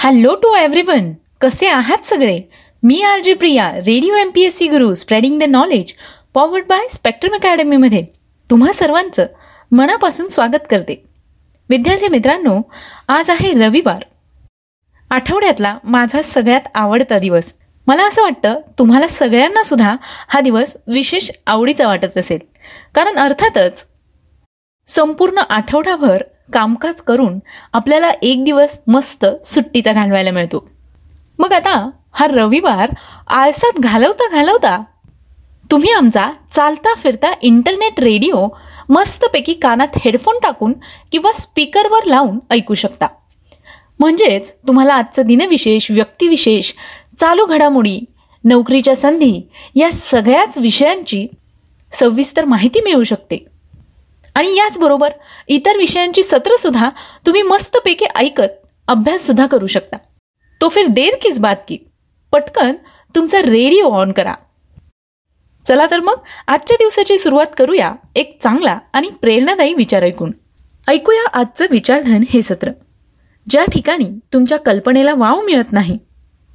Hello to everyone कसे आहात सगळे? मी R J Priya radio M P S C guru spreading the knowledge powered by spectrum अकॅडमीमध्ये तुम्हा सर्वांचं मनापासून स्वागत करते. विद्यार्थी मित्रांनो आज आहे रविवार. आठवड्यातला माझा सगळ्यात आवडता दिवस. मला असं वाटतं तुम्हाला सगळ्यांना सुद्धा हा दिवस विशेष आवडीचा वाटत असेल. कारण अर्थातच संपूर्ण आठवडाभर कामकाज करून आपल्याला एक दिवस मस्त सुट्टीचा घालवायला मिळतो. मग आता हा रविवार आळसात घालवता घालवता तुम्ही आमचा चालता फिरता इंटरनेट रेडिओ मस्तपैकी कानात हेडफोन टाकून किंवा स्पीकरवर लावून ऐकू शकता. म्हणजेच तुम्हाला आजचं दिनविशेष व्यक्तिविशेष चालू घडामोडी नोकरीच्या संधी या सगळ्याच विषयांची सविस्तर माहिती मिळू शकते. आणि याचबरोबर इतर विषयांची सत्रंसुद्धा तुम्ही मस्तपैकी ऐकत अभ्याससुद्धा करू शकता. तो फिर देर किस बात की? पटकन तुमचा रेडिओ ऑन करा. चला तर मग आजच्या दिवसाची सुरुवात करूया एक चांगला आणि प्रेरणादायी विचार ऐकून. ऐकूया आजचं विचारधन हे सत्र. ज्या ठिकाणी तुमच्या कल्पनेला वाव मिळत नाही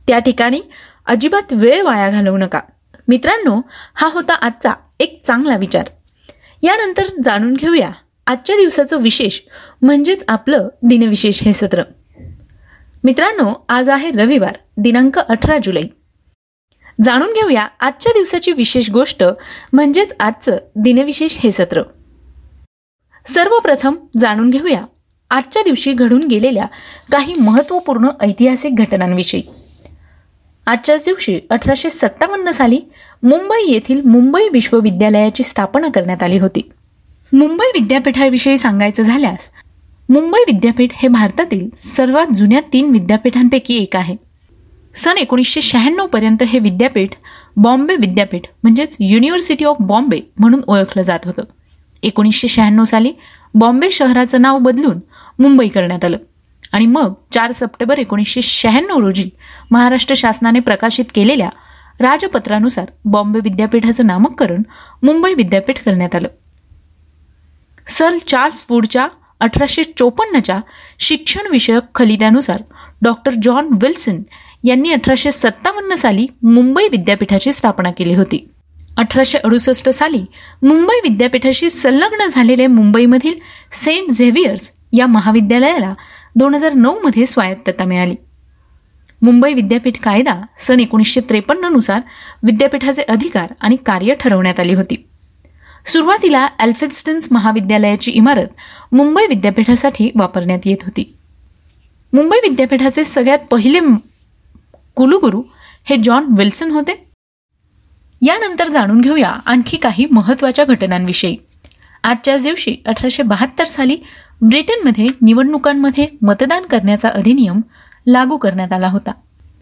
त्या ठिकाणी अजिबात वेळ वाया घालवू नका. मित्रांनो हा होता आजचा एक चांगला विचार. यानंतर जाणून घेऊया आजच्या दिवसाचं विशेष म्हणजेच आपलं दिनविशेष हे सत्र. मित्रांनो आज आहे रविवार दिनांक अठरा जुलै. जाणून घेऊया आजच्या दिवसाची विशेष गोष्ट म्हणजेच आजचं दिनविशेष हे सत्र. सर्वप्रथम जाणून घेऊया आजच्या दिवशी घडून गेलेल्या काही महत्त्वपूर्ण ऐतिहासिक घटनांविषयी. आजच्याच दिवशी अठराशे सत्तावन्न साली मुंबई येथील मुंबई विश्वविद्यालयाची स्थापना करण्यात आली होती. मुंबई विद्यापीठाविषयी सांगायचं झाल्यास मुंबई विद्यापीठ हे भारतातील सर्वात जुन्या तीन विद्यापीठांपैकी एक आहे. सन एकोणीसशे शहाण्णव पर्यंत हे विद्यापीठ बॉम्बे विद्यापीठ म्हणजेच युनिव्हर्सिटी ऑफ बॉम्बे म्हणून ओळखलं जात होतं. एकोणीसशे शहाण्णव साली बॉम्बे शहराचं नाव बदलून मुंबई करण्यात आलं. आणि मग चार सप्टेंबर एकोणीसशे शहाण्णव रोजी महाराष्ट्र शासनाने प्रकाशित केलेल्या राजपत्रानुसार बॉम्बे विद्यापीठाचं नामकरण मुंबई विद्यापीठ करण्यात आलं. सर चार्ल्स वूडच्या अठराशे चोपन्नच्या शिक्षणविषयक खलिद्यानुसार डॉक्टर जॉन विल्सन यांनी अठराशे सत्तावन्न साली मुंबई विद्यापीठाची स्थापना केली होती. अठराशे अडुसष्ट साली मुंबई विद्यापीठाशी संलग्न झालेले मुंबईमधील सेंट झेव्हियर्स या महाविद्यालयाला दोन हजार नऊमध्ये स्वायत्तता मिळाली. मुंबई विद्यापीठ कायदा सन एकोणीसशे त्रेपन्ननुसार विद्यापीठाचे अधिकार आणि कार्य ठरवण्यात आली होती. सुरुवातीला अल्फेन्स्टन्स महाविद्यालयाची इमारत मुंबई विद्यापीठासाठी वापरण्यात येत होती. मुंबई विद्यापीठाचे सगळ्यात पहिले कुलगुरू हे जॉन विल्सन होते. यानंतर जाणून घेऊया आणखी काही महत्त्वाच्या घटनांविषयी. आजच्याच दिवशी अठराशे बहात्तर साली ब्रिटनमध्ये निवडणुकांमध्ये मतदान करण्याचा अधिनियम लागू करण्यात आला होता.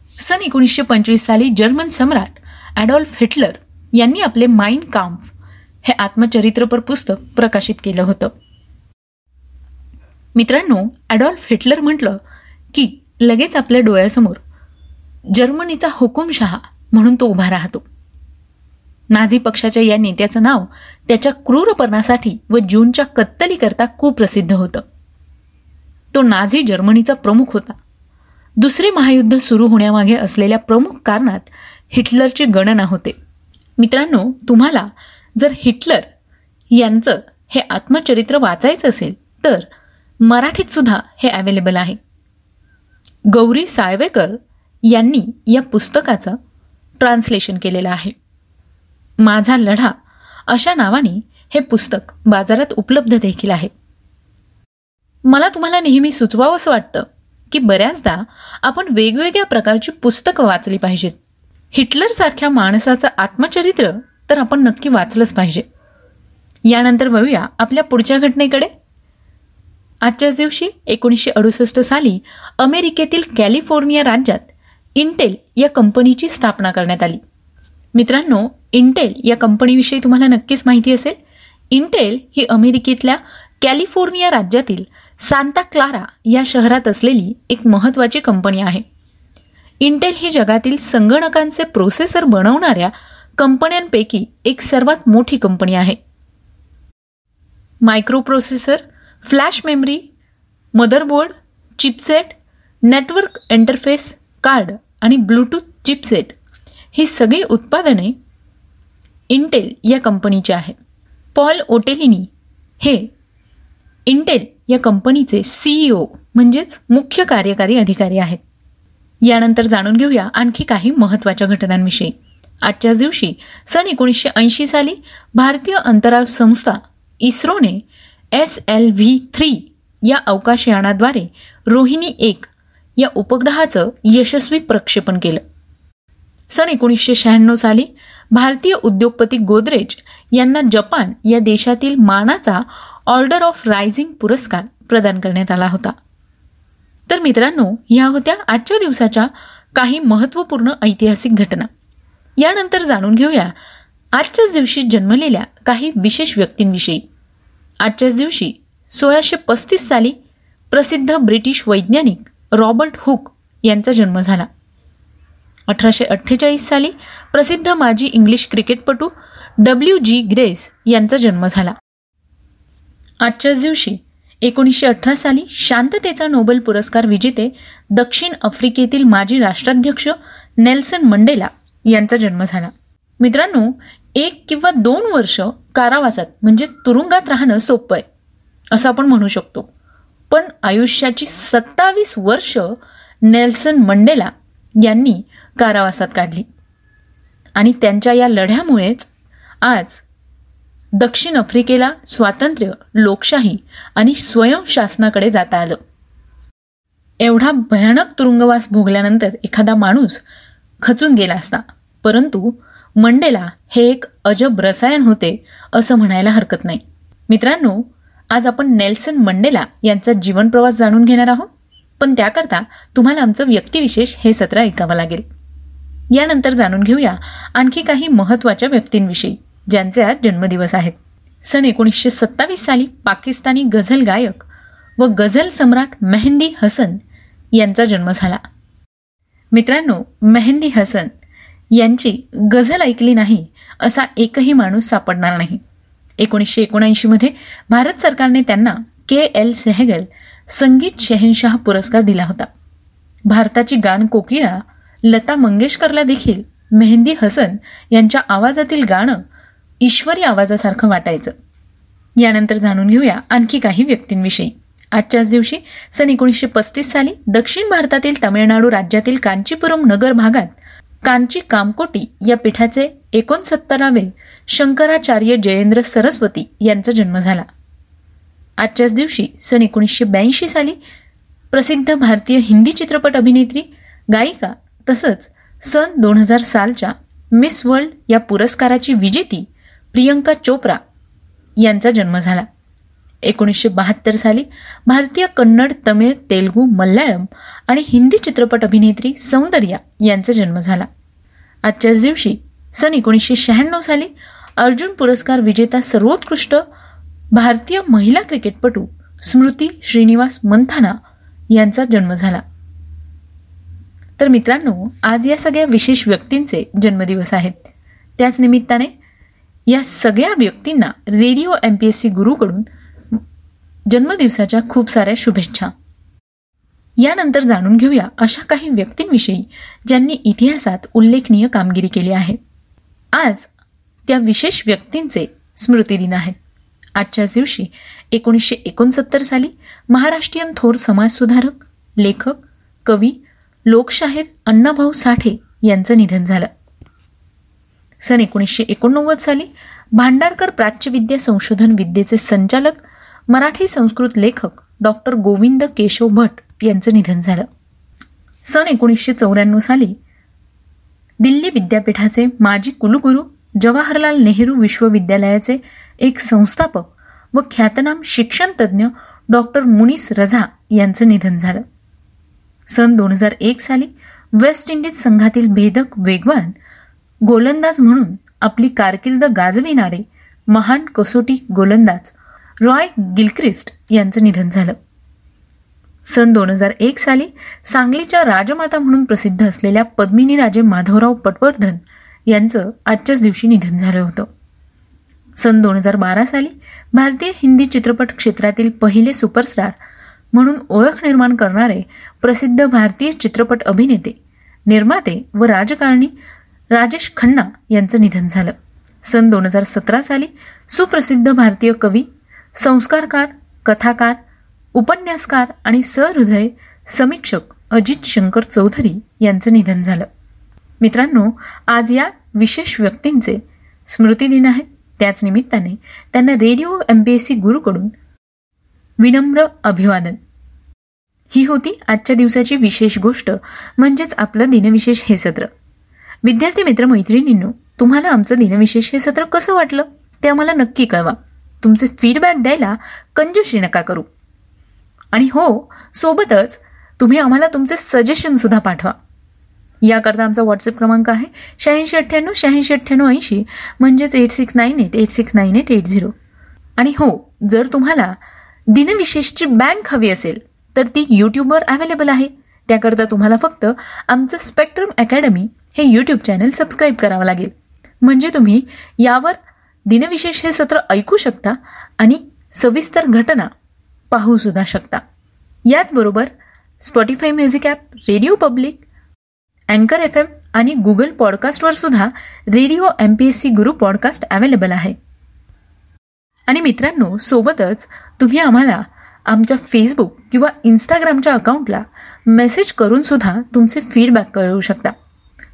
सन एकोणीसशे पंचवीस साली जर्मन सम्राट ॲडॉल्फ हिटलर यांनी आपले माइंड काम्फ हे आत्मचरित्रपर पुस्तक प्रकाशित केलं होतं. मित्रांनो ॲडॉल्फ हिटलर म्हटलं की लगेच आपल्या डोळ्यासमोर जर्मनीचा हुकुमशहा म्हणून तो उभा राहतो. नाझी पक्षाच्या या नेत्याचं नाव त्याच्या क्रूरपणासाठी व जूनच्या कत्तलीकरता कुप्रसिद्ध होतं. तो नाझी जर्मनीचा प्रमुख होता. दुसरे महायुद्ध सुरू होण्यामागे असलेल्या प्रमुख कारणात हिटलरची गणना होते. मित्रांनो तुम्हाला जर हिटलर यांचं हे आत्मचरित्र वाचायचं असेल तर मराठीत सुद्धा हे अवेलेबल आहे. गौरी साळवेकर यांनी या पुस्तकाचं ट्रान्सलेशन केलेलं आहे. माझा लढा अशा नावाने हे पुस्तक बाजारात उपलब्ध देखील आहे. मला तुम्हाला नेहमी सुचवावंसं वाटतं की बऱ्याचदा आपण वेगवेगळ्या प्रकारची पुस्तकं वाचली पाहिजेत. हिटलरसारख्या माणसाचं आत्मचरित्र तर आपण नक्की वाचलंच पाहिजे. यानंतर वळूया आपल्या पुढच्या घटनेकडे. आजच्याच दिवशी एकोणीसशे अडुसष्ट साली अमेरिकेतील कॅलिफोर्निया राज्यात इंटेल या कंपनीची स्थापना करण्यात आली. मित्रांनो इंटेल या कंपनीविषयी तुम्हाला नक्कीच माहिती असेल. इंटेल ही अमेरिकेतल्या कॅलिफोर्निया राज्यातील सांता क्लारा या शहरात असलेली एक महत्त्वाची कंपनी आहे. इंटेल ही जगातील संगणकांचे प्रोसेसर बनवणाऱ्या कंपन्यांपैकी एक सर्वात मोठी कंपनी आहे. Microprocessor flash memory motherboard chipset network interface card आणि ब्लूटूथ चिपसेट ही सगळी उत्पादने इंटेल या कंपनीची आहे पॉल ओटेलिनी हे इंटेल या कंपनीचे सीईओ म्हणजेच मुख्य कार्यकारी अधिकारी आहेत. यानंतर जाणून घेऊया आणखी काही महत्त्वाच्या घटनांविषयी. आजच्याच दिवशी सन एकोणीसशे ऐंशी साली भारतीय अंतराळ संस्था इस्रोने एस एल व्ही थ्री या अवकाशयानाद्वारे रोहिणी एक या उपग्रहाचं यशस्वी प्रक्षेपण केलं. सन एकोणीसशे शहाण्णव साली भारतीय उद्योगपती गोदरेज यांना जपान या देशातील मानाचा ऑर्डर ऑफ रायझिंग पुरस्कार प्रदान करण्यात आला होता. तर मित्रांनो ह्या होत्या आजच्या दिवसाच्या काही महत्त्वपूर्ण ऐतिहासिक घटना. यानंतर जाणून घेऊया आजच्याच दिवशी जन्मलेल्या काही विशेष व्यक्तींविषयी. आजच्याच दिवशी सोळाशे पस्तीस साली प्रसिद्ध ब्रिटिश वैज्ञानिक रॉबर्ट हुक यांचा जन्म झाला. अठराशे अठ्ठेचाळीस साली प्रसिद्ध माजी इंग्लिश क्रिकेटपटू डब्ल्यू जी ग्रेस यांचा जन्म झाला. आजच्याच दिवशी एकोणीसशे अठरा साली शांततेचा नोबेल पुरस्कार विजेते दक्षिण आफ्रिकेतील माजी राष्ट्राध्यक्ष नेल्सन मंडेला यांचा जन्म झाला. मित्रांनो एक किंवा दोन वर्ष कारावासात म्हणजे तुरुंगात राहणं सोपं आहे असं आपण म्हणू शकतो. पण आयुष्याची सत्तावीस वर्ष नेल्सन मंडेला यांनी कारावासात काढली. आणि त्यांच्या या लढ्यामुळेच आज दक्षिण आफ्रिकेला स्वातंत्र्य लोकशाही आणि स्वयंशासनाकडे जाता आलं. एवढा भयानक तुरुंगवास भोगल्यानंतर एखादा माणूस खचून गेला असता. परंतु मंडेला हे एक अजब रसायन होते असं म्हणायला हरकत नाही. मित्रांनो आज आपण नेल्सन मंडेला यांचा जीवनप्रवास जाणून घेणार आहोत. पण त्याकरता तुम्हाला आमचं व्यक्तिविशेष हे सत्र ऐकावं लागेल. यानंतर जाणून घेऊया आणखी काही महत्त्वाच्या व्यक्तींविषयी ज्यांचे आज जन्मदिवस आहेत. सन एकोणीसशे सत्तावीस साली पाकिस्तानी गझल गायक व गझल सम्राट मेहंदी हसन यांचा जन्म झाला. मित्रांनो मेहंदी हसन यांची गझल ऐकली नाही असा एकही माणूस सापडणार नाही. एकोणीसशे एकोणऐंशीमध्ये भारत सरकारने त्यांना के एल सेहगल संगीत शहेनशाह पुरस्कार दिला होता. भारताची गाण कोकिळा लता मंगेशकरला देखील मेहंदी हसन यांच्या आवाजातील गाणं ईश्वरी आवाजासारखं वाटायचं. यानंतर जाणून घेऊया आणखी काही व्यक्तींविषयी. आजच्याच दिवशी सन एकोणीसशे पस्तीस साली दक्षिण भारतातील तमिळनाडू राज्यातील कांचीपुरम नगर भागात कांची कामकोटी या पीठाचे एकोणसत्तरावे शंकराचार्य जयेंद्र सरस्वती यांचा जन्म झाला. आजच्याच दिवशी सन एकोणीसशे ब्याऐंशी साली प्रसिद्ध भारतीय हिंदी चित्रपट अभिनेत्री गायिका तसंच सन दोन हजार सालच्या मिस वर्ल्ड या पुरस्काराची विजेती प्रियंका चोप्रा यांचा जन्म झाला. एकोणीसशे बहात्तर साली भारतीय कन्नड तमिळ तेलगू मल्याळम आणि हिंदी चित्रपट अभिनेत्री सौंदर्या यांचा जन्म झाला. आजच्याच दिवशी सन एकोणीसशे शहाण्णव साली अर्जुन पुरस्कार विजेता सर्वोत्कृष्ट भारतीय महिला क्रिकेटपटू स्मृती श्रीनिवास मंथाना यांचा जन्म झाला. तर मित्रांनो आज या सगळ्या विशेष व्यक्तींचे जन्मदिवस आहेत. त्याच निमित्ताने या सगळ्या व्यक्तींना radio M P S C गुरुकडून जन्मदिवसाच्या खूप साऱ्या शुभेच्छा. यानंतर जाणून घेऊया अशा काही व्यक्तींविषयी ज्यांनी इतिहासात उल्लेखनीय कामगिरी केली आहे. आज त्या विशेष व्यक्तींचे स्मृतिदिन आहेत. आजच्याच दिवशी एकोणीसशे एकोणसत्तर साली महाराष्ट्रीयन थोर समाजसुधारक लेखक कवी लोकशाहीर अण्णाभाऊ साठे यांचं निधन झालं. सन एकोणीसशे एकोणनव्वद साली भांडारकर प्राच्यविद्या संशोधन विद्येचे संचालक मराठी संस्कृत लेखक डॉक्टर गोविंद केशव भट यांचं निधन झालं. सन एकोणीसशे चौऱ्याण्णव साली दिल्ली विद्यापीठाचे माजी कुलगुरू जवाहरलाल नेहरू विश्वविद्यालयाचे एक संस्थापक व ख्यातनाम शिक्षणतज्ज्ञ डॉक्टर मुनीस रझा यांचं निधन झालं. सन दोन हजार एक साली वेस्ट इंडिज संघातील भेदक वेगवान गोलंदाज म्हणून आपली कारकिर्द गाजविणारे महान कसोटी गोलंदाज रॉय गिलक्रिस्ट यांचं निधन झालं. सन दोन हजार एक साली सांगलीच्या राजमाता म्हणून प्रसिद्ध असलेल्या पद्मिनी राजे माधवराव पटवर्धन यांचं आजच्याच दिवशी निधन झालं होतं. सन दोन हजार बारा साली भारतीय हिंदी चित्रपट क्षेत्रातील पहिले सुपरस्टार म्हणून ओळख निर्माण करणारे प्रसिद्ध भारतीय चित्रपट अभिनेते निर्माते व राजकारणी राजेश खन्ना यांचं निधन झालं. सन दोन हजार सतरा साली सुप्रसिद्ध भारतीय कवी संस्कारकार कथाकार उपन्यासकार आणि सहृदय समीक्षक अजित शंकर चौधरी यांचं निधन झालं. मित्रांनो आज या विशेष व्यक्तींचे स्मृतिदिन आहेत. त्याच निमित्ताने त्यांना radio M P S C गुरुकडून विनम्र अभिवादन. ही होती आजच्या दिवसाची विशेष गोष्ट म्हणजेच आपलं दिनविशेष हे सत्र. विद्यार्थी मित्र मैत्रिणींनो तुम्हाला आमचं दिनविशेष हे सत्र कसं वाटलं? ते आम्हाला नक्की कळवा. तुमचे फीडबॅक द्यायला कंजूशी नका करू. आणि हो सोबतच तुम्ही आम्हाला तुमचे सजेशनसुद्धा पाठवा. याकरता आमचा व्हॉट्सअप क्रमांक आहे शहाऐंशी अठ्ठ्याण्णव शहाऐंशी अठ्ठ्याण्णव ऐंशी म्हणजेच eight six nine eight eight six nine eight eight zero आणि हो जर तुम्हाला दिनविशेषची बँक हवी असेल तर ती यूट्यूबवर अवेलेबल आहे. त्याकरता तुम्हाला फक्त आमचं स्पेक्ट्रम अकॅडमी हे यूट्यूब चॅनल सबस्क्राईब करावं लागेल. म्हणजे तुम्ही यावर दिनविशेष हे सत्र ऐकू शकता आणि सविस्तर घटना पाहूसुद्धा शकता. याचबरोबर Spotify music app radio public अँकर एफ एम आणि गुगल पॉडकास्टवर सुद्धा radio M P S C guru podcast available आहे. आणि मित्रांनो सोबतच तुम्ही आम्हाला आमच्या फेसबुक किंवा इंस्टाग्रामच्या अकाउंटला मेसेज करूनसुद्धा तुमचे फीडबॅक कळवू शकता.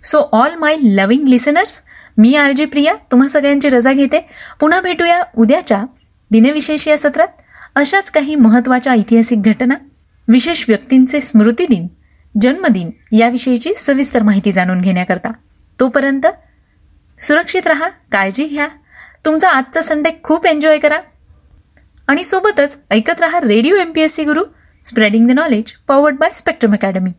So all my loving listeners me R J Priya तुम्हा सगळ्यांची रजा घेते. पुन्हा भेटूया उद्याच्या दिनविशेष या सत्रात. अशाच काही महत्त्वाच्या ऐतिहासिक घटना विशेष व्यक्तींचे स्मृतिदिन जन्मदिन याविषयीची सविस्तर माहिती जाणून घेण्याकरता. तोपर्यंत सुरक्षित रहा काळजी घ्या. तुमचा आजचा संडे खूप एन्जॉय करा. आणि सोबतच ऐकत रहा radio M P S C guru spreading the knowledge powered by spectrum academy